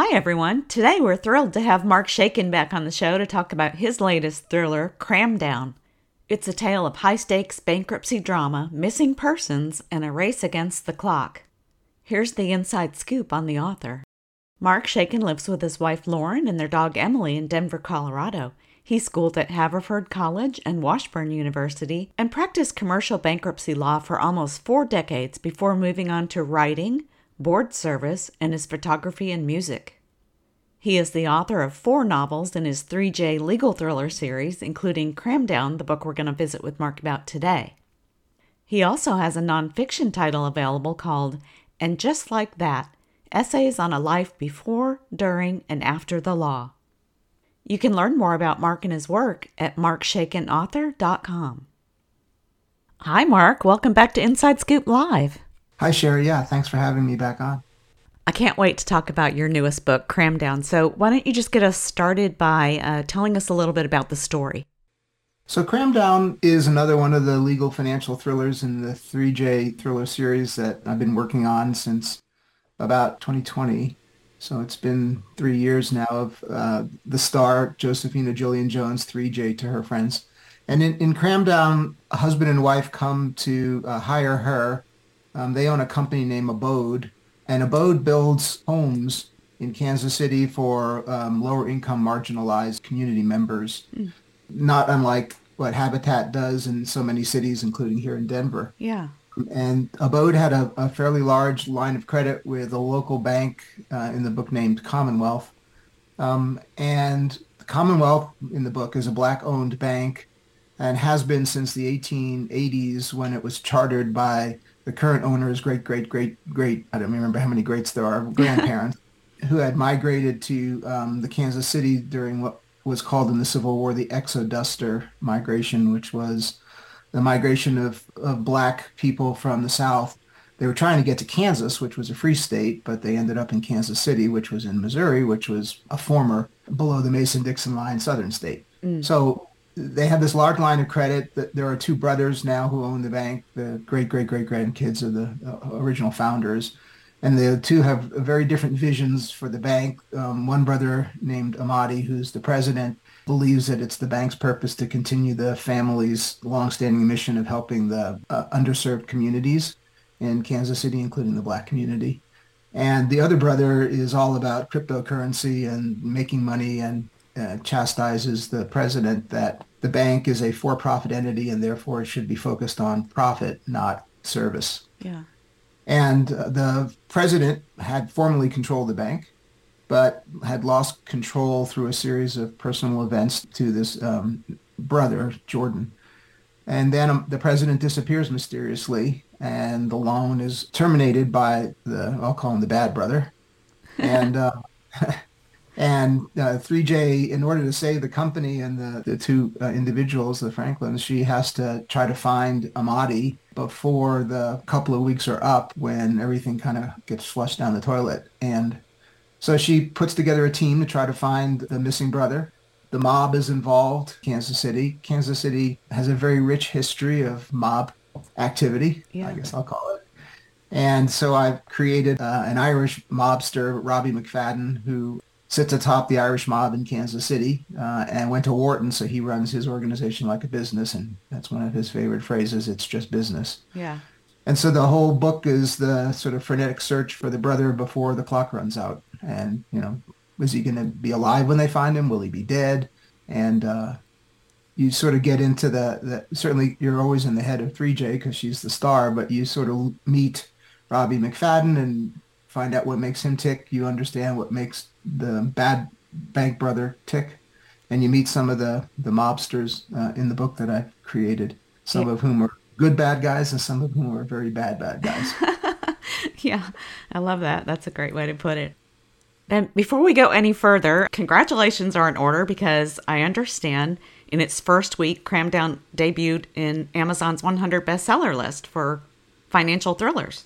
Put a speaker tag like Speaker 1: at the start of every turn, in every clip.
Speaker 1: Hi, everyone. Today we're thrilled to have Mark Shaiken back on the show to talk about his latest thriller, Cramdown. It's a tale of high stakes bankruptcy drama, missing persons, and a race against the clock. Here's the inside scoop on the author. Mark Shaiken lives with his wife Loren and their dog Emily in Denver, Colorado. He schooled at Haverford College and Washburn University and practiced commercial bankruptcy law for almost four decades before moving on to writing, board service, and his photography and music. He is the author of four novels in his 3J legal thriller series, including Cramdown, the book we're going to visit with Mark about today. He also has a nonfiction title available called And Just Like That Essays on a Life Before, During, and After the Law. You can learn more about Mark and his work at markshaikenauthor.com. Hi, Mark. Welcome back to Inside Scoop Live.
Speaker 2: Hi, Sherry. Yeah, thanks for having me back on.
Speaker 1: I can't wait to talk about your newest book, Cramdown. So, why don't you just get us started by uh, telling us a little bit about the story?
Speaker 2: So, Cramdown is another one of the legal financial thrillers in the 3J thriller series that I've been working on since about 2020. So, it's been three years now of uh, the star, Josephina Jillian Jones, 3J to her friends. And in, in Cramdown, a husband and wife come to uh, hire her um, they own a company named Abode, and Abode builds homes in Kansas City for um, lower income marginalized community members, mm. not unlike what Habitat does in so many cities, including here in Denver.
Speaker 1: Yeah.
Speaker 2: And Abode had a, a fairly large line of credit with a local bank uh, in the book named Commonwealth. Um, and Commonwealth in the book is a black owned bank and has been since the 1880s when it was chartered by the current owner's great, great, great, great, I don't remember how many greats there are, grandparents, who had migrated to um, the Kansas City during what was called in the Civil War the Exoduster migration, which was the migration of, of black people from the South. They were trying to get to Kansas, which was a free state, but they ended up in Kansas City, which was in Missouri, which was a former below the Mason-Dixon line southern state. Mm. So they have this large line of credit. That there are two brothers now who own the bank, the great great great grandkids of the uh, original founders, and the two have very different visions for the bank. Um, one brother named Amadi, who's the president, believes that it's the bank's purpose to continue the family's longstanding mission of helping the uh, underserved communities in Kansas City, including the black community. And the other brother is all about cryptocurrency and making money and uh, chastises the president that the bank is a for-profit entity and therefore it should be focused on profit, not service.
Speaker 1: Yeah.
Speaker 2: And uh, the president had formally controlled the bank, but had lost control through a series of personal events to this um, brother, Jordan. And then um, the president disappears mysteriously, and the loan is terminated by the, I'll call him the bad brother. And uh, And uh, 3J, in order to save the company and the, the two uh, individuals, the Franklins, she has to try to find Amadi before the couple of weeks are up when everything kind of gets flushed down the toilet. And so she puts together a team to try to find the missing brother. The mob is involved, Kansas City. Kansas City has a very rich history of mob activity, yeah. I guess I'll call it. And so I've created uh, an Irish mobster, Robbie McFadden, who sits atop the Irish mob in Kansas City uh, and went to Wharton, so he runs his organization like a business, and that's one of his favorite phrases. It's just business.
Speaker 1: Yeah.
Speaker 2: And so the whole book is the sort of frenetic search for the brother before the clock runs out. And, you know, is he going to be alive when they find him? Will he be dead? And uh, you sort of get into the, the, certainly you're always in the head of 3J because she's the star, but you sort of meet Robbie McFadden and find out what makes him tick. You understand what makes the bad bank brother tick, and you meet some of the the mobsters uh, in the book that I've created. Some yeah. of whom are good bad guys, and some of whom are very bad bad guys.
Speaker 1: yeah, I love that. That's a great way to put it. And before we go any further, congratulations are in order because I understand in its first week, Cramdown debuted in Amazon's 100 bestseller list for financial thrillers.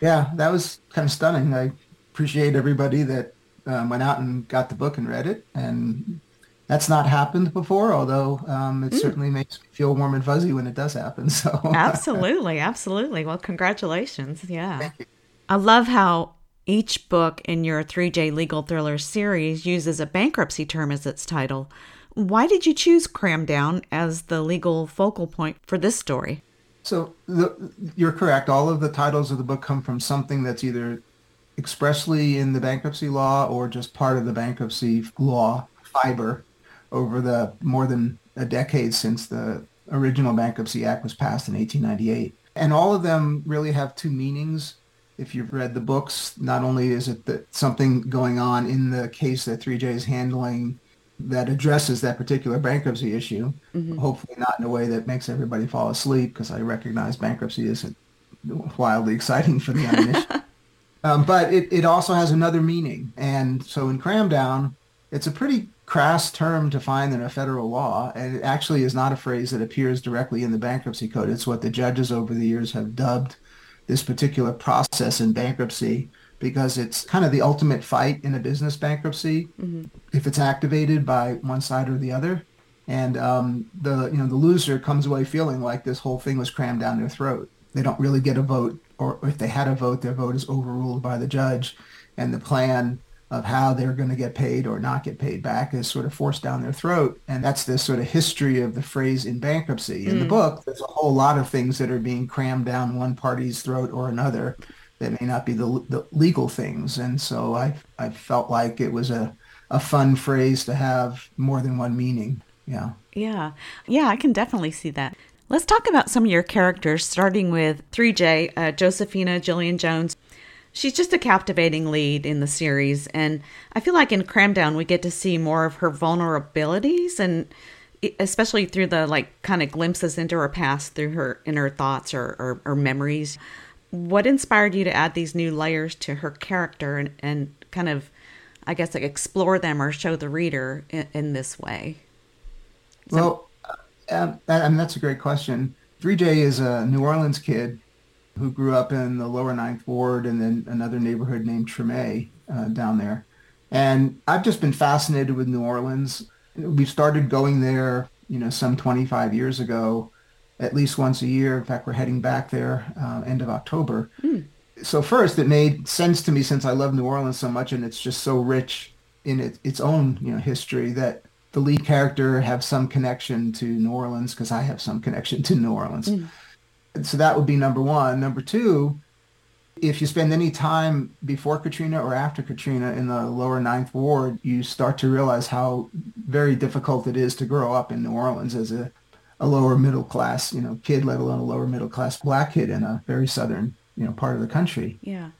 Speaker 2: Yeah, that was kind of stunning. I appreciate everybody that um, went out and got the book and read it. And that's not happened before, although um, it mm. certainly makes me feel warm and fuzzy when it does happen. So
Speaker 1: absolutely, absolutely. Well, congratulations. Yeah, I love how each book in your 3J Legal Thriller series uses a bankruptcy term as its title. Why did you choose Cramdown as the legal focal point for this story?
Speaker 2: So the, you're correct. All of the titles of the book come from something that's either expressly in the bankruptcy law or just part of the bankruptcy law fiber over the more than a decade since the original Bankruptcy Act was passed in 1898. And all of them really have two meanings if you've read the books, not only is it that something going on in the case that 3J is handling that addresses that particular bankruptcy issue, mm-hmm. hopefully not in a way that makes everybody fall asleep, because I recognize bankruptcy isn't wildly exciting for the uninitiated. um, but it, it also has another meaning. And so in Cramdown, it's a pretty crass term to find in a federal law, and it actually is not a phrase that appears directly in the bankruptcy code. It's what the judges over the years have dubbed this particular process in bankruptcy because it's kind of the ultimate fight in a business bankruptcy mm-hmm. if it's activated by one side or the other and um, the you know the loser comes away feeling like this whole thing was crammed down their throat they don't really get a vote or if they had a vote their vote is overruled by the judge and the plan of how they're going to get paid or not get paid back is sort of forced down their throat. And that's this sort of history of the phrase in bankruptcy. In mm. the book, there's a whole lot of things that are being crammed down one party's throat or another that may not be the, the legal things. And so I, I felt like it was a, a fun phrase to have more than one meaning. Yeah.
Speaker 1: Yeah. Yeah, I can definitely see that. Let's talk about some of your characters, starting with 3J, uh, Josephina Jillian Jones she's just a captivating lead in the series and i feel like in cramdown we get to see more of her vulnerabilities and especially through the like kind of glimpses into her past through her inner thoughts or, or, or memories what inspired you to add these new layers to her character and, and kind of i guess like explore them or show the reader in, in this way
Speaker 2: so, well um, that, I mean, that's a great question 3j is a new orleans kid who grew up in the lower ninth ward and then another neighborhood named Treme uh, down there. And I've just been fascinated with New Orleans. We started going there, you know, some 25 years ago, at least once a year. In fact, we're heading back there uh, end of October. Mm. So first, it made sense to me since I love New Orleans so much, and it's just so rich in it, its own, you know, history that the lead character have some connection to New Orleans because I have some connection to New Orleans. Mm so that would be number one. Number two, if you spend any time before Katrina or after Katrina in the lower ninth ward, you start to realize how very difficult it is to grow up in New Orleans as a, a lower middle class, you know, kid, let alone a lower middle class black kid in a very southern, you know, part of the country.
Speaker 1: Yeah.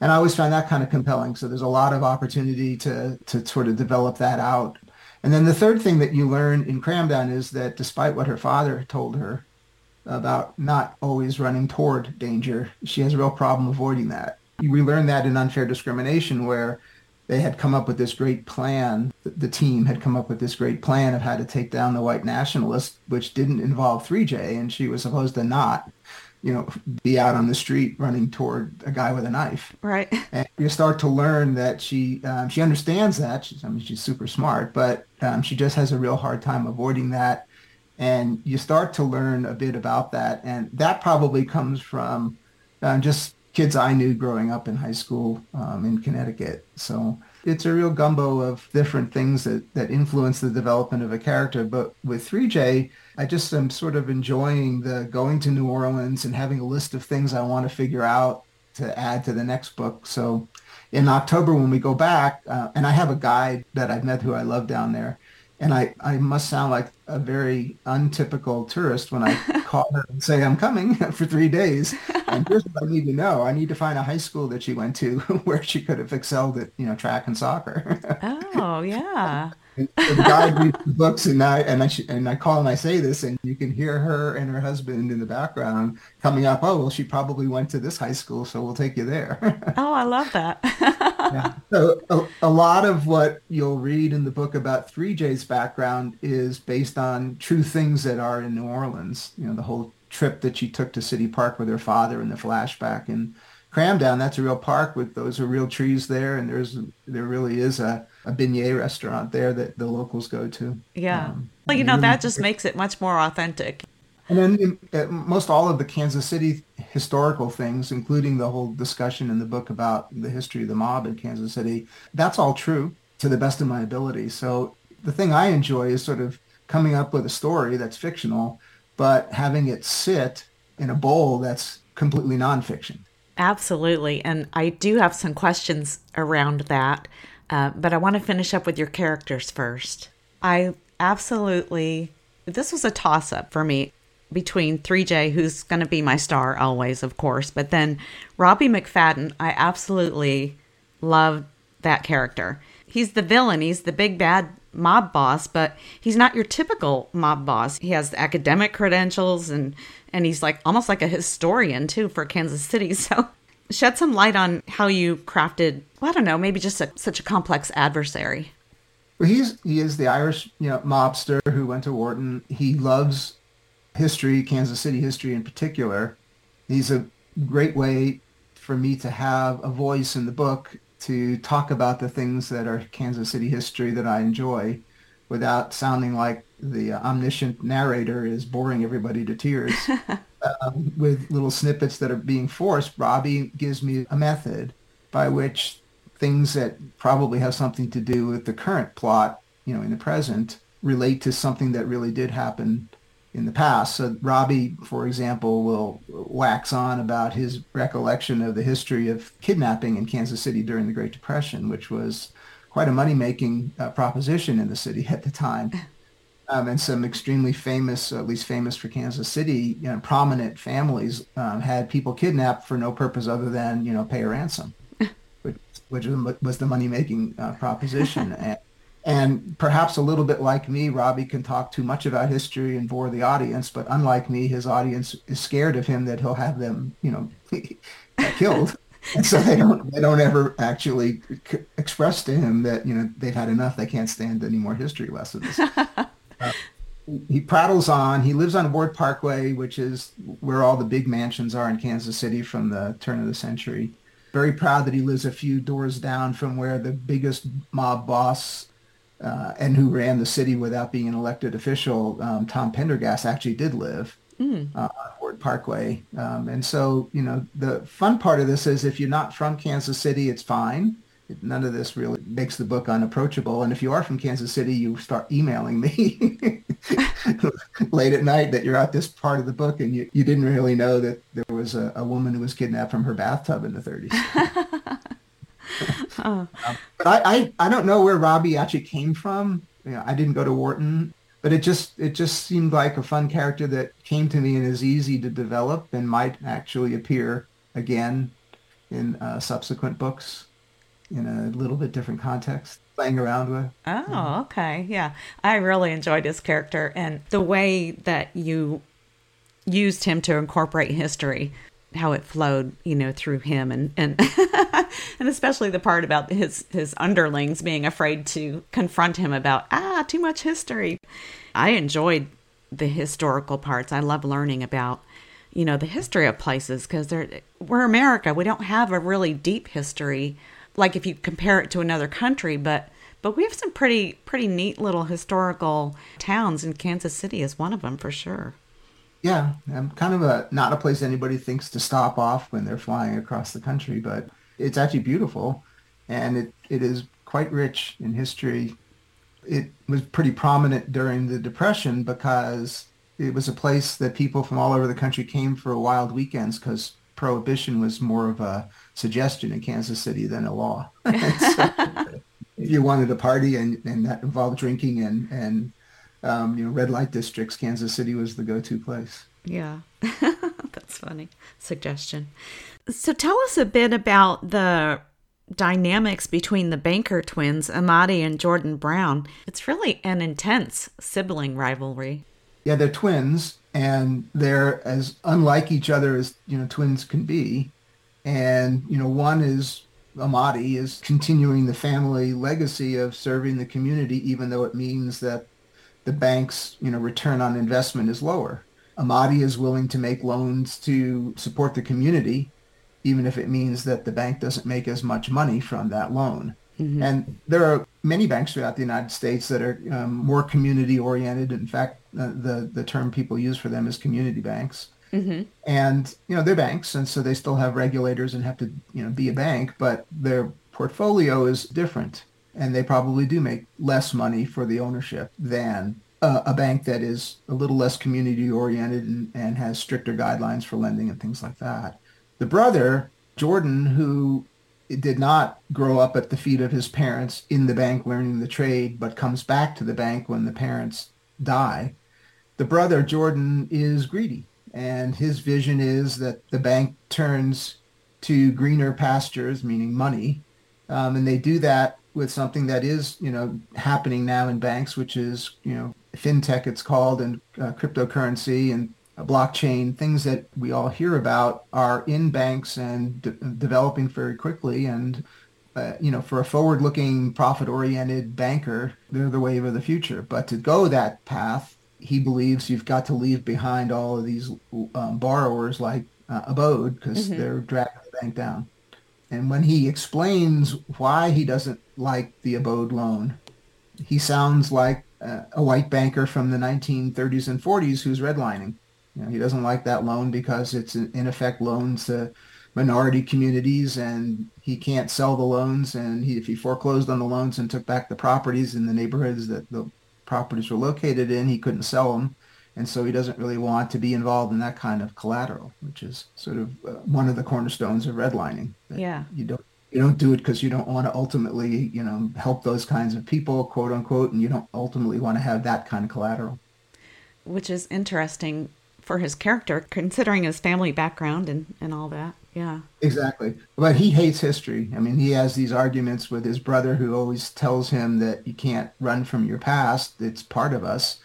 Speaker 2: And I always find that kind of compelling. So there's a lot of opportunity to to sort of develop that out. And then the third thing that you learn in Cramdown is that despite what her father told her, about not always running toward danger. She has a real problem avoiding that. We learned that in unfair discrimination where they had come up with this great plan. The team had come up with this great plan of how to take down the white nationalists, which didn't involve 3J, and she was supposed to not, you know, be out on the street running toward a guy with a knife.
Speaker 1: Right.
Speaker 2: And you start to learn that she um, she understands that. She's, I mean, she's super smart, but um, she just has a real hard time avoiding that and you start to learn a bit about that and that probably comes from uh, just kids i knew growing up in high school um, in connecticut. So it's a real gumbo of different things that, that influence the development of a character. But with 3j i just am sort of enjoying the going to new orleans and having a list of things i want to figure out to add to the next book. So in october when we go back uh, and i have a guide that i've met who i love down there and I, I must sound like a very untypical tourist when I call her and say I'm coming for three days. And here's what I need to know. I need to find a high school that she went to where she could have excelled at, you know, track and soccer.
Speaker 1: oh, yeah.
Speaker 2: And the guy reads the books, and I and I sh- and I call and I say this, and you can hear her and her husband in the background coming up. Oh well, she probably went to this high school, so we'll take you there.
Speaker 1: oh, I love that.
Speaker 2: yeah. So a, a, lot of what you'll read in the book about 3J's background is based on true things that are in New Orleans. You know, the whole trip that she took to City Park with her father and the flashback and Cramdown, that's a real park with those are real trees there, and there's there really is a, a beignet restaurant there that the locals go to.
Speaker 1: Yeah, um, well, you know really that just great. makes it much more authentic.
Speaker 2: And then in, most all of the Kansas City historical things, including the whole discussion in the book about the history of the mob in Kansas City, that's all true to the best of my ability. So the thing I enjoy is sort of coming up with a story that's fictional, but having it sit in a bowl that's completely nonfiction.
Speaker 1: Absolutely. And I do have some questions around that, uh, but I want to finish up with your characters first. I absolutely, this was a toss up for me between 3J, who's going to be my star always, of course, but then Robbie McFadden, I absolutely love that character. He's the villain, he's the big bad mob boss, but he's not your typical mob boss. He has academic credentials and and he's like almost like a historian too for Kansas City. So shed some light on how you crafted, well, I don't know, maybe just a, such a complex adversary.
Speaker 2: Well, he's he is the Irish, you know, mobster who went to Wharton. He loves history, Kansas City history in particular. He's a great way for me to have a voice in the book to talk about the things that are Kansas City history that I enjoy without sounding like the omniscient narrator is boring everybody to tears. um, with little snippets that are being forced, Robbie gives me a method by which things that probably have something to do with the current plot, you know, in the present, relate to something that really did happen in the past. So Robbie, for example, will wax on about his recollection of the history of kidnapping in Kansas City during the Great Depression, which was quite a money-making uh, proposition in the city at the time. Um, and some extremely famous, at least famous for Kansas City, you know, prominent families um, had people kidnapped for no purpose other than, you know, pay a ransom, which, which was the money-making uh, proposition. and and perhaps a little bit like me, Robbie can talk too much about history and bore the audience. But unlike me, his audience is scared of him that he'll have them, you know, killed. and so they don't they don't ever actually c- express to him that you know they've had enough. They can't stand any more history lessons. Uh, he prattles on. He lives on Ward Parkway, which is where all the big mansions are in Kansas City from the turn of the century. Very proud that he lives a few doors down from where the biggest mob boss uh, and who ran the city without being an elected official, um, Tom Pendergast actually did live mm. uh, on Ward Parkway. Um, and so, you know, the fun part of this is if you're not from Kansas City, it's fine. None of this really makes the book unapproachable. And if you are from Kansas City, you start emailing me late at night that you're at this part of the book and you, you didn't really know that there was a, a woman who was kidnapped from her bathtub in the 30s. oh. um, but I, I, I don't know where Robbie actually came from. You know, I didn't go to Wharton, but it just it just seemed like a fun character that came to me and is easy to develop and might actually appear again in uh, subsequent books in a little bit different context playing around with.
Speaker 1: Oh, okay. Yeah. I really enjoyed his character and the way that you used him to incorporate history how it flowed, you know, through him and and and especially the part about his his underlings being afraid to confront him about ah too much history. I enjoyed the historical parts. I love learning about you know the history of places because they're we're America. We don't have a really deep history like if you compare it to another country, but but we have some pretty pretty neat little historical towns and Kansas City is one of them for sure.
Speaker 2: Yeah, I'm kind of a not a place anybody thinks to stop off when they're flying across the country, but it's actually beautiful, and it, it is quite rich in history. It was pretty prominent during the Depression because it was a place that people from all over the country came for wild weekends because prohibition was more of a suggestion in Kansas City than a law. so, if you wanted a party and, and that involved drinking and, and um, you know, red light districts, Kansas City was the go-to place.
Speaker 1: Yeah, that's funny suggestion. So tell us a bit about the dynamics between the Banker twins, Amadi and Jordan Brown. It's really an intense sibling rivalry.
Speaker 2: Yeah, they're twins, and they're as unlike each other as you know twins can be. And you know, one is Amadi is continuing the family legacy of serving the community, even though it means that the bank's you know return on investment is lower. Amadi is willing to make loans to support the community, even if it means that the bank doesn't make as much money from that loan. Mm-hmm. And there are many banks throughout the United States that are um, more community oriented. In fact, uh, the the term people use for them is community banks. Mm-hmm. And you know they're banks, and so they still have regulators and have to you know be a bank, but their portfolio is different, and they probably do make less money for the ownership than uh, a bank that is a little less community oriented and, and has stricter guidelines for lending and things like that. The brother Jordan, who did not grow up at the feet of his parents in the bank learning the trade, but comes back to the bank when the parents die. The brother, Jordan, is greedy, and his vision is that the bank turns to greener pastures, meaning money. Um, and they do that with something that is, you know, happening now in banks, which is, you know, fintech it's called, and uh, cryptocurrency and blockchain, things that we all hear about are in banks and de- developing very quickly. And, uh, you know, for a forward looking, profit oriented banker, they're the wave of the future. But to go that path, he believes you've got to leave behind all of these um, borrowers like uh, Abode because mm-hmm. they're dragging the bank down. And when he explains why he doesn't like the Abode loan, he sounds like uh, a white banker from the 1930s and 40s who's redlining. You know, he doesn't like that loan because it's in effect loans to minority communities, and he can't sell the loans. And he, if he foreclosed on the loans and took back the properties in the neighborhoods that the properties were located in, he couldn't sell them. And so he doesn't really want to be involved in that kind of collateral, which is sort of uh, one of the cornerstones of redlining.
Speaker 1: Yeah.
Speaker 2: You don't you don't do it because you don't want to ultimately, you know, help those kinds of people, quote unquote, and you don't ultimately want to have that kind of collateral.
Speaker 1: Which is interesting for his character, considering his family background and, and all that. Yeah.
Speaker 2: Exactly. But he hates history. I mean, he has these arguments with his brother who always tells him that you can't run from your past. It's part of us.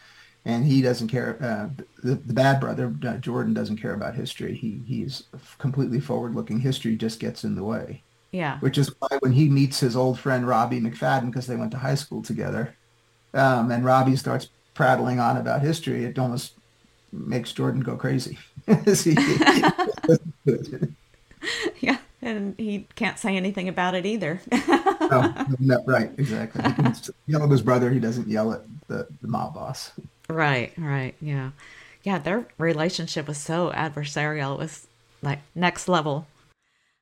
Speaker 2: And he doesn't care. Uh, the, the bad brother, uh, Jordan, doesn't care about history. He He's completely forward looking. History just gets in the way.
Speaker 1: Yeah.
Speaker 2: Which is why when he meets his old friend Robbie McFadden, because they went to high school together, um, and Robbie starts prattling on about history, it almost makes Jordan go crazy.
Speaker 1: yeah, and he can't say anything about it either.
Speaker 2: no, no, right, exactly. He yell at his brother. He doesn't yell at the, the mob boss.
Speaker 1: Right, right, yeah, yeah. Their relationship was so adversarial. It was like next level.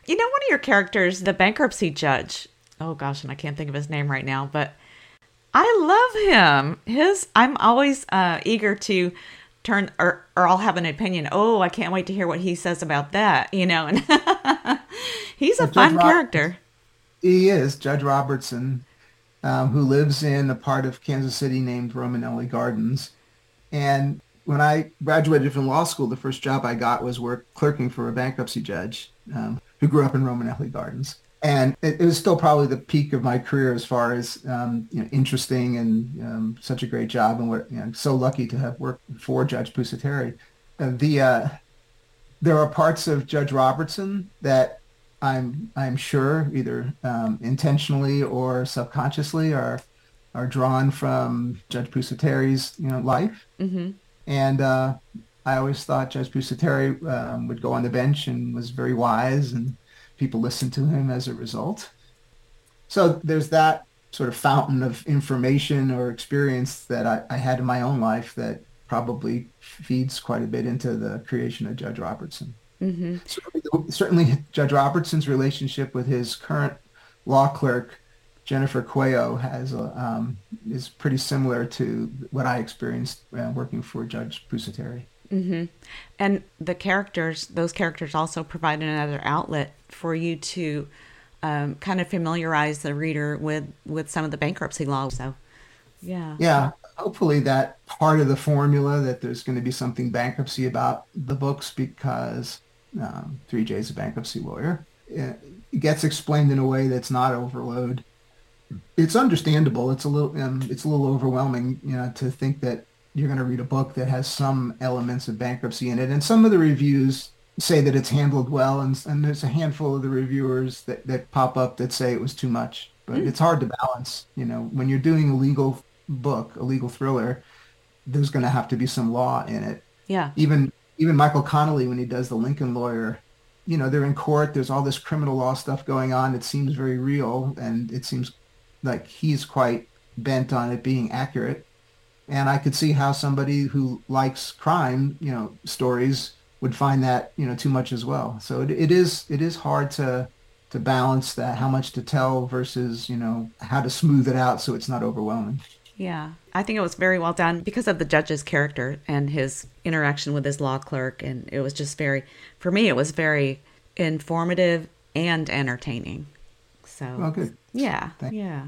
Speaker 1: You know, one of your characters, the bankruptcy judge. Oh gosh, and I can't think of his name right now, but I love him. His I'm always uh, eager to turn or or I'll have an opinion. Oh, I can't wait to hear what he says about that. You know, and he's a fun Rob- character.
Speaker 2: He is Judge Robertson, um, who lives in a part of Kansas City named Romanelli Gardens. And when I graduated from law school, the first job I got was work clerking for a bankruptcy judge um, who grew up in Romanelli Gardens and it, it, was still probably the peak of my career as far as um, you know, interesting and um, such a great job and what you know, so lucky to have worked for Judge Pusateri. Uh, the uh, there are parts of Judge Robertson that I'm I'm sure either um, intentionally or subconsciously are are drawn from Judge Pusateri's you know life, mm-hmm. and uh, I always thought Judge Pusateri um, would go on the bench and was very wise and people listen to him as a result. So there's that sort of fountain of information or experience that I, I had in my own life that probably feeds quite a bit into the creation of Judge Robertson. Mm-hmm. Certainly, certainly, Judge Robertson's relationship with his current law clerk, Jennifer Cuello, has a, um, is pretty similar to what I experienced uh, working for Judge Pusateri.
Speaker 1: Mm-hmm. And the characters, those characters also provide another outlet for you to um, kind of familiarize the reader with with some of the bankruptcy law. So, yeah.
Speaker 2: Yeah. Hopefully, that part of the formula that there's going to be something bankruptcy about the books because um, 3J is a bankruptcy lawyer. it gets explained in a way that's not overload. It's understandable. It's a little um, it's a little overwhelming, you know, to think that you're going to read a book that has some elements of bankruptcy in it. And some of the reviews say that it's handled well, and, and there's a handful of the reviewers that, that pop up that say it was too much. But mm. it's hard to balance. You know, when you're doing a legal book, a legal thriller, there's going to have to be some law in it.
Speaker 1: Yeah.
Speaker 2: Even even Michael Connelly, when he does the Lincoln Lawyer, you know, they're in court. There's all this criminal law stuff going on. It seems very real, and it seems like he's quite bent on it being accurate. And I could see how somebody who likes crime, you know, stories would find that, you know, too much as well. So it, it is it is hard to to balance that, how much to tell versus, you know, how to smooth it out so it's not overwhelming.
Speaker 1: Yeah, I think it was very well done because of the judge's character and his interaction with his law clerk. And it was just very, for me, it was very informative and entertaining. So,
Speaker 2: oh, good.
Speaker 1: Yeah, Thanks. yeah.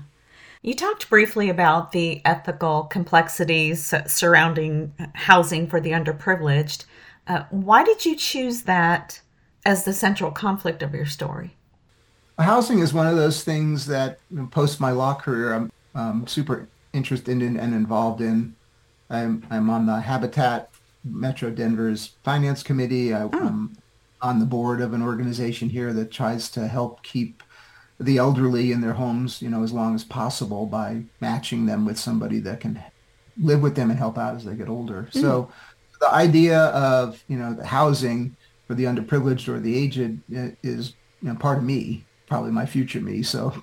Speaker 1: You talked briefly about the ethical complexities surrounding housing for the underprivileged. Uh, why did you choose that as the central conflict of your story?
Speaker 2: Housing is one of those things that you know, post my law career, I'm um, super interested in and involved in. I'm, I'm on the Habitat Metro Denver's finance committee. I, oh. I'm on the board of an organization here that tries to help keep the elderly in their homes, you know, as long as possible by matching them with somebody that can live with them and help out as they get older. Mm. So the idea of, you know, the housing for the underprivileged or the aged is, you know, part of me, probably my future me. So,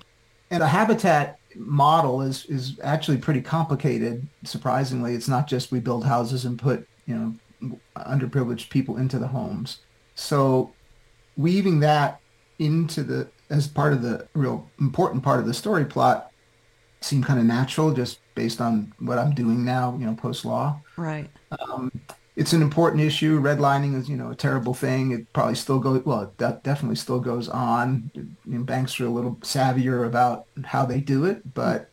Speaker 2: and a habitat model is is actually pretty complicated. Surprisingly, it's not just we build houses and put you know underprivileged people into the homes. So weaving that into the as part of the real important part of the story plot seemed kind of natural just based on what I'm doing now, you know, post law.
Speaker 1: Right.
Speaker 2: Um, it's an important issue. Redlining is, you know, a terrible thing. It probably still goes, well, that definitely still goes on. You know, banks are a little savvier about how they do it, but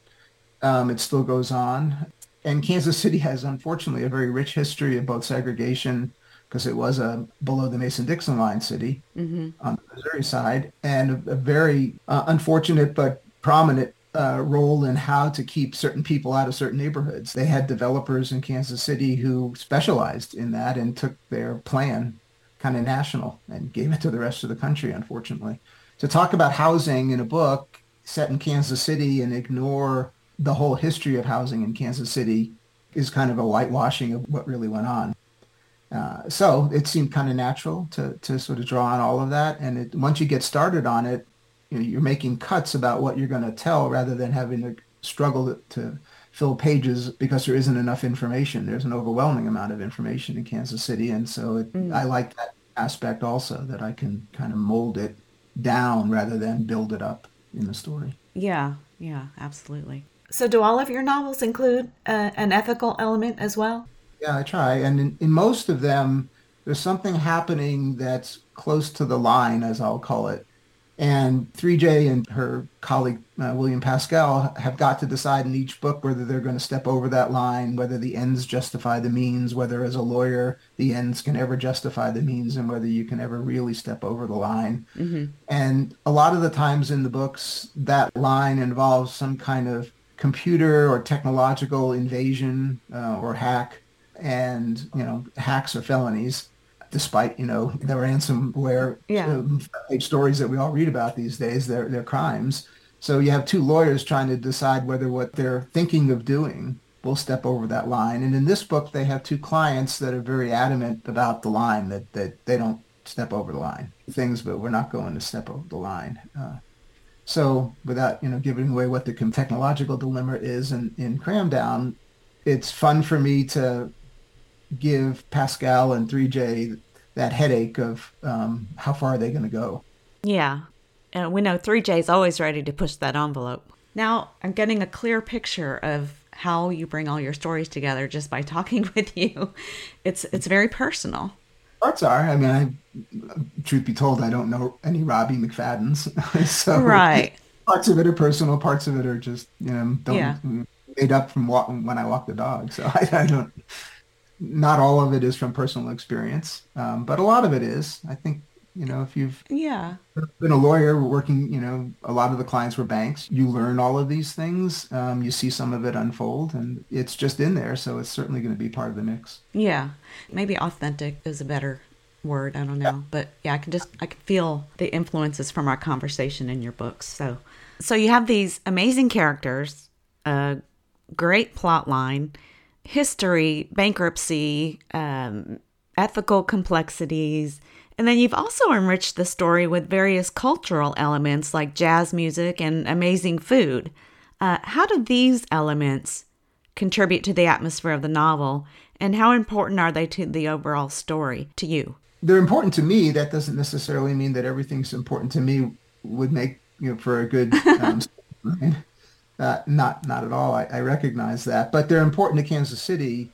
Speaker 2: um, it still goes on. And Kansas City has, unfortunately, a very rich history of both segregation, because it was a below the Mason-Dixon line city mm-hmm. on the Missouri side, and a, a very uh, unfortunate but prominent uh, role in how to keep certain people out of certain neighborhoods. They had developers in Kansas City who specialized in that and took their plan kind of national and gave it to the rest of the country, unfortunately. To talk about housing in a book set in Kansas City and ignore the whole history of housing in Kansas City is kind of a whitewashing of what really went on. Uh, so it seemed kind of natural to, to sort of draw on all of that. And it, once you get started on it, you know, you're making cuts about what you're going to tell rather than having to struggle to fill pages because there isn't enough information. There's an overwhelming amount of information in Kansas City, and so it, mm. I like that aspect also that I can kind of mold it down rather than build it up in the story.
Speaker 1: Yeah, yeah, absolutely. So, do all of your novels include uh, an ethical element as well?
Speaker 2: Yeah, I try, and in, in most of them, there's something happening that's close to the line, as I'll call it, and 3J and her colleague, uh, William Pascal, have got to decide in each book whether they're going to step over that line, whether the ends justify the means, whether as a lawyer the ends can ever justify the means, and whether you can ever really step over the line. Mm-hmm. And a lot of the times in the books, that line involves some kind of computer or technological invasion uh, or hack. And, you know, hacks are felonies despite you know the ransomware
Speaker 1: yeah. um,
Speaker 2: stories that we all read about these days, they're they're crimes. So you have two lawyers trying to decide whether what they're thinking of doing will step over that line. And in this book, they have two clients that are very adamant about the line that that they don't step over the line. Things, but we're not going to step over the line. Uh, so without you know giving away what the technological dilemma is in, in Cramdown, it's fun for me to give Pascal and 3J that headache of um, how far are they going to go.
Speaker 1: Yeah. And we know 3J is always ready to push that envelope. Now I'm getting a clear picture of how you bring all your stories together just by talking with you. It's it's very personal.
Speaker 2: Parts are. I mean, I, truth be told, I don't know any Robbie McFaddens. so
Speaker 1: right.
Speaker 2: Parts of it are personal. Parts of it are just you know don't yeah. made up from walk, when I walk the dog. So I, I don't not all of it is from personal experience, um, but a lot of it is. I think You know, if you've
Speaker 1: yeah
Speaker 2: been a lawyer working, you know, a lot of the clients were banks. You learn all of these things. Um, you see some of it unfold, and it's just in there. So it's certainly going to be part of the mix.
Speaker 1: Yeah, maybe authentic is a better word. I don't know, but yeah, I can just I can feel the influences from our conversation in your books. So, so you have these amazing characters, a great plot line, history, bankruptcy, um, ethical complexities. And then you've also enriched the story with various cultural elements like jazz music and amazing food. Uh, how do these elements contribute to the atmosphere of the novel, and how important are they to the overall story to you?
Speaker 2: They're important to me. That doesn't necessarily mean that everything's important to me would make you know for a good. Um, uh, not not at all. I, I recognize that, but they're important to Kansas City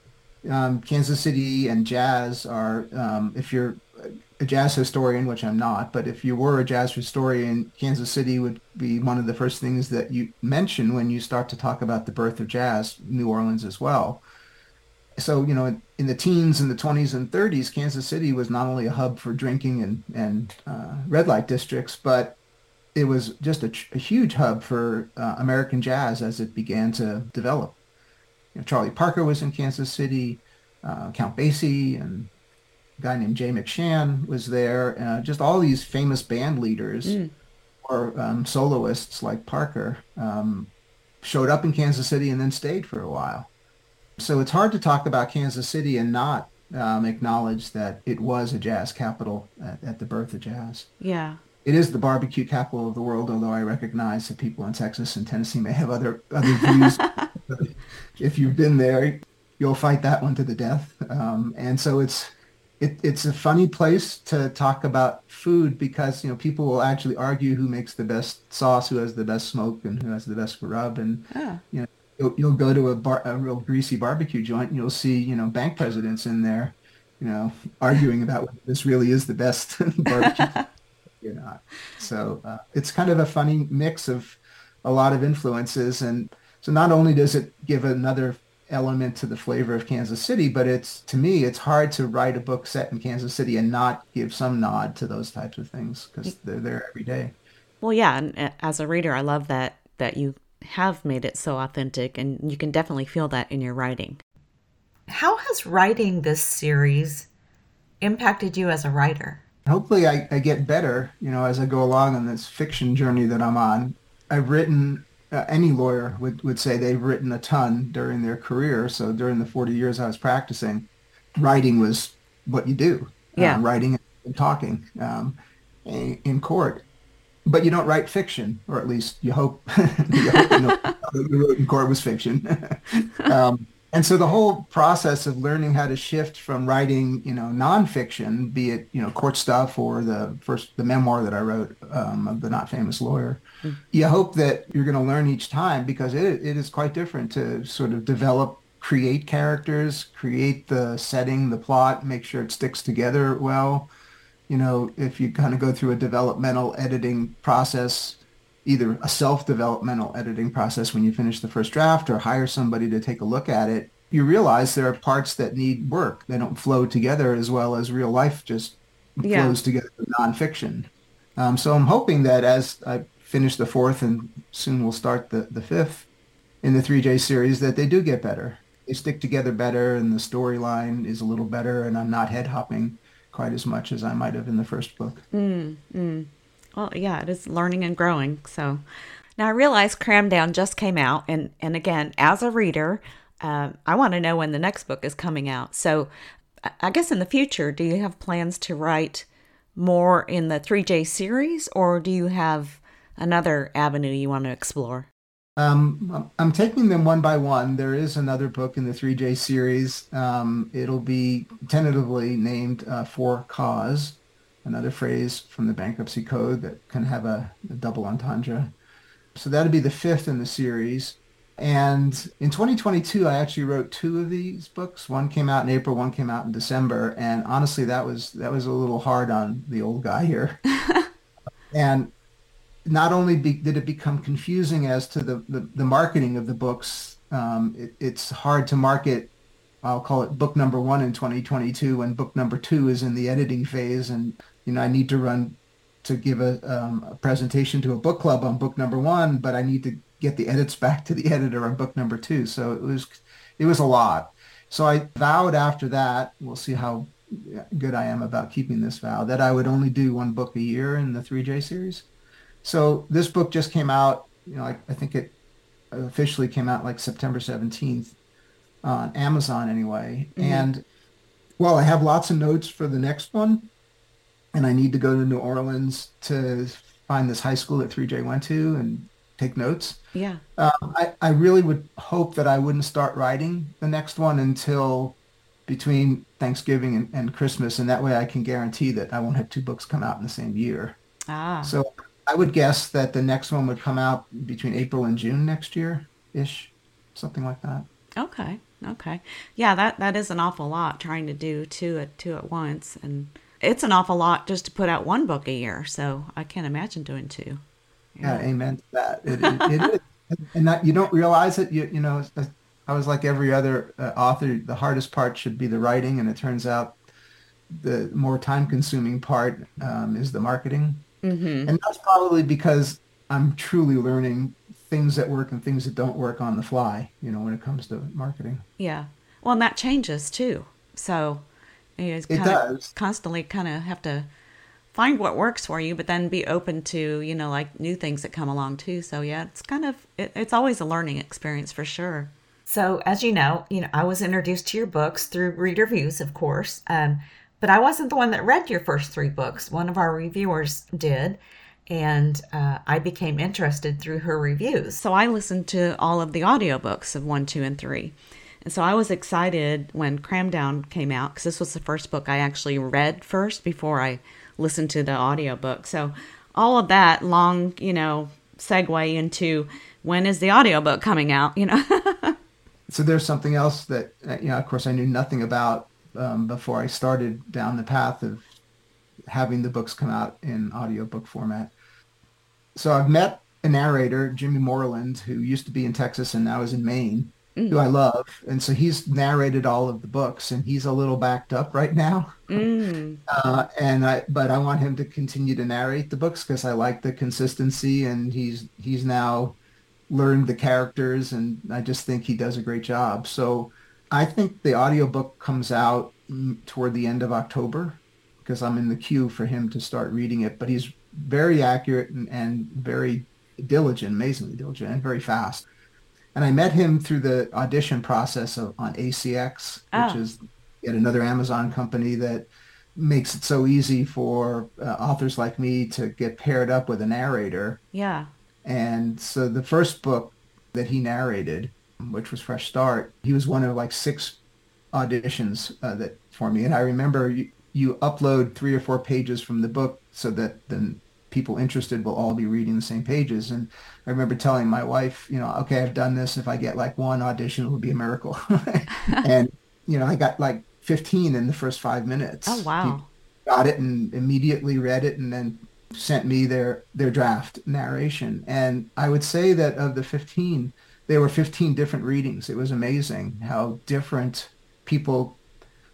Speaker 2: um, Kansas City and jazz are, um, if you're a jazz historian, which I'm not, but if you were a jazz historian, Kansas City would be one of the first things that you mention when you start to talk about the birth of jazz, New Orleans as well. So, you know, in the teens and the 20s and 30s, Kansas City was not only a hub for drinking and, and uh, red light districts, but it was just a, a huge hub for uh, American jazz as it began to develop know, Charlie Parker was in Kansas City, uh, Count Basie, and a guy named Jay McShann was there. Uh, just all these famous band leaders mm. or um, soloists like Parker um, showed up in Kansas City and then stayed for a while. So it's hard to talk about Kansas City and not um, acknowledge that it was a jazz capital at, at the birth of jazz.
Speaker 1: Yeah
Speaker 2: it is the barbecue capital of the world, although I recognize that people in Texas and Tennessee may have other other views. if you've been there, you'll fight that one to the death. Um, and so it's it, it's a funny place to talk about food because you know people will actually argue who makes the best sauce, who has the best smoke, and who has the best rub. And oh. you know you'll, you'll go to a, bar, a real greasy barbecue joint, and you'll see you know bank presidents in there, you know, arguing about whether this really is the best barbecue or not. So uh, it's kind of a funny mix of a lot of influences and so not only does it give another element to the flavor of Kansas City, but it's to me it's hard to write a book set in Kansas City and not give some nod to those types of things because they're there every day.
Speaker 1: Well, yeah, and uh, as a reader, I love that that you have made it so authentic, and you can definitely feel that in your writing. How has writing this series impacted you as a writer?
Speaker 2: Hopefully, I, I get better, you know, as I go along on this fiction journey that I'm on. I've written uh, any lawyer would, would say they've written a ton during their career. So during the 40 years I was practicing, writing was what you do.
Speaker 1: Uh, yeah.
Speaker 2: Uh, writing and talking um, in, in court. But you don't write fiction, or at least you hope, you, hope you, know, you wrote in court was fiction. um, and so the whole process of learning how to shift from writing, you know, nonfiction, be it you know court stuff or the first the memoir that I wrote um, of the not famous lawyer, mm. you hope that you're going to learn each time because it it is quite different to sort of develop, create characters, create the setting, the plot, make sure it sticks together well. You know, if you kind of go through a developmental editing process, either a self-developmental editing process when you finish the first draft or hire somebody to take a look at it, you realize there are parts that need work. They don't flow together as well as real life just yeah. flows together with nonfiction. Um, so I'm hoping that as I finish the fourth and soon we'll start the, the fifth in the 3J series, that they do get better. They stick together better and the storyline is a little better and I'm not head hopping quite as much as I might have in the first book.
Speaker 1: Mm, mm. Well, yeah, it is learning and growing. So now I realize Cramdown just came out, and and again, as a reader, uh, I want to know when the next book is coming out. So I guess in the future, do you have plans to write more in the 3J series, or do you have another avenue you want to explore?
Speaker 2: Um, I'm taking them one by one. There is another book in the 3J series. Um, it'll be tentatively named uh, For Cause another phrase from the bankruptcy code that can have a, a double entendre. So that'd be the fifth in the series. And in 2022, I actually wrote two of these books. One came out in April, one came out in December. And honestly, that was that was a little hard on the old guy here. and not only be, did it become confusing as to the, the, the marketing of the books, um, it, it's hard to market I'll call it book number one in 2022, and book number two is in the editing phase, and you know I need to run to give a, um, a presentation to a book club on book number one, but I need to get the edits back to the editor on book number two. So it was it was a lot. So I vowed after that, we'll see how good I am about keeping this vow, that I would only do one book a year in the 3J series. So this book just came out, you know, I, I think it officially came out like September 17th on Amazon anyway. Mm-hmm. And well, I have lots of notes for the next one. And I need to go to New Orleans to find this high school that 3J went to and take notes.
Speaker 1: Yeah.
Speaker 2: Um, I, I really would hope that I wouldn't start writing the next one until between Thanksgiving and, and Christmas. And that way I can guarantee that I won't have two books come out in the same year.
Speaker 1: Ah.
Speaker 2: So I would guess that the next one would come out between April and June next year ish, something like that.
Speaker 1: Okay. Okay. Yeah, that, that is an awful lot trying to do two at two at once. And it's an awful lot just to put out one book a year. So I can't imagine doing two.
Speaker 2: Yeah, yeah amen to that. It, it, it is. And that you don't realize it. You, you know, I was like every other uh, author. The hardest part should be the writing. And it turns out the more time consuming part um, is the marketing.
Speaker 1: Mm-hmm.
Speaker 2: And that's probably because I'm truly learning things that work and things that don't work on the fly, you know, when it comes to marketing.
Speaker 1: Yeah. Well, and that changes too. So you know,
Speaker 2: it does.
Speaker 1: constantly kind of have to find what works for you, but then be open to, you know, like new things that come along too. So yeah, it's kind of, it, it's always a learning experience for sure. So as you know, you know, I was introduced to your books through reader reviews, of course. Um, but I wasn't the one that read your first three books. One of our reviewers did and uh, I became interested through her reviews. So I listened to all of the audiobooks of one, two, and three. And so I was excited when Cram Down came out because this was the first book I actually read first before I listened to the audiobook. So all of that long, you know, segue into when is the audiobook coming out, you know?
Speaker 2: so there's something else that, uh, you know, of course I knew nothing about um, before I started down the path of having the books come out in audiobook format so I've met a narrator, Jimmy Moreland, who used to be in Texas and now is in Maine, mm. who I love. And so he's narrated all of the books, and he's a little backed up right now.
Speaker 1: Mm.
Speaker 2: Uh, and I, but I want him to continue to narrate the books because I like the consistency, and he's he's now learned the characters, and I just think he does a great job. So I think the audiobook comes out toward the end of October because I'm in the queue for him to start reading it. But he's very accurate and, and very diligent, amazingly diligent, and very fast. And I met him through the audition process of, on ACX, oh. which is yet another Amazon company that makes it so easy for uh, authors like me to get paired up with a narrator.
Speaker 1: Yeah.
Speaker 2: And so the first book that he narrated, which was Fresh Start, he was one of like six auditions uh, that for me. And I remember you, you upload three or four pages from the book so that then people interested will all be reading the same pages. And I remember telling my wife, you know, okay, I've done this. If I get like one audition, it would be a miracle. and, you know, I got like 15 in the first five minutes.
Speaker 1: Oh, wow. People
Speaker 2: got it and immediately read it and then sent me their, their draft narration. And I would say that of the 15, there were 15 different readings. It was amazing how different people,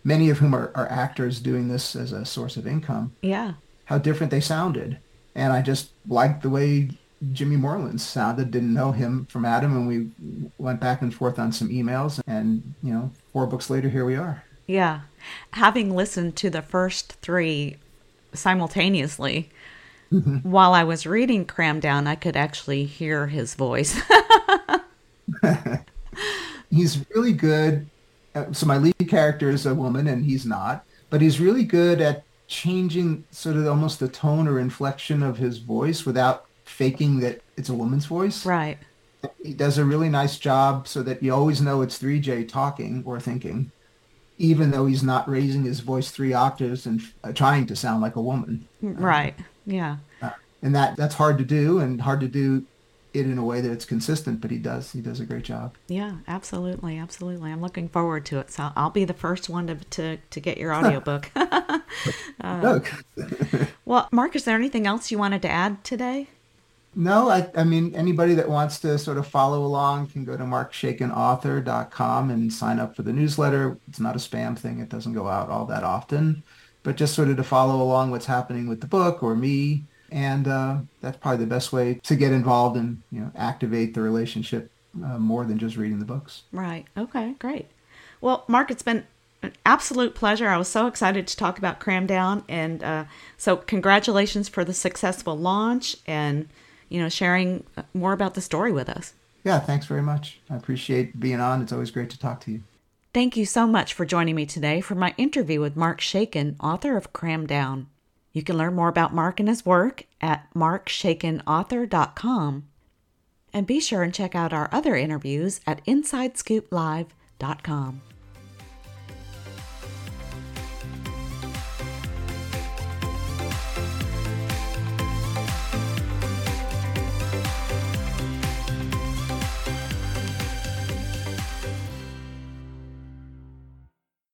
Speaker 2: many of whom are, are actors doing this as a source of income.
Speaker 1: Yeah.
Speaker 2: How different they sounded and I just liked the way Jimmy Moreland sounded. Didn't know him from Adam, and we went back and forth on some emails. And you know, four books later, here we are.
Speaker 1: Yeah, having listened to the first three simultaneously. Mm-hmm. While I was reading Cram Down, I could actually hear his voice.
Speaker 2: he's really good. So my lead character is a woman, and he's not. But he's really good at changing sort of almost the tone or inflection of his voice without faking that it's a woman's voice.
Speaker 1: Right.
Speaker 2: He does a really nice job so that you always know it's 3J talking or thinking, even though he's not raising his voice three octaves and uh, trying to sound like a woman.
Speaker 1: Right. Yeah.
Speaker 2: Uh, and that that's hard to do and hard to do it in a way that it's consistent, but he does. He does a great job.
Speaker 1: Yeah, absolutely, absolutely. I'm looking forward to it. So I'll be the first one to to, to get your audiobook. uh, well, Mark, is there anything else you wanted to add today?
Speaker 2: No, I, I mean, anybody that wants to sort of follow along can go to markshaikenauthor.com and sign up for the newsletter. It's not a spam thing. It doesn't go out all that often, but just sort of to follow along what's happening with the book or me. And uh, that's probably the best way to get involved and, you know, activate the relationship uh, more than just reading the books.
Speaker 1: Right. Okay, great. Well, Mark, it's been an absolute pleasure. I was so excited to talk about Cram Down. And uh, so congratulations for the successful launch and you know, sharing more about the story with us.
Speaker 2: Yeah, thanks very much. I appreciate being on. It's always great to talk to you.
Speaker 1: Thank you so much for joining me today for my interview with Mark Shaiken, author of Cram Down. You can learn more about Mark and his work at markshaikenauthor.com. And be sure and check out our other interviews at InsideScoopLive.com.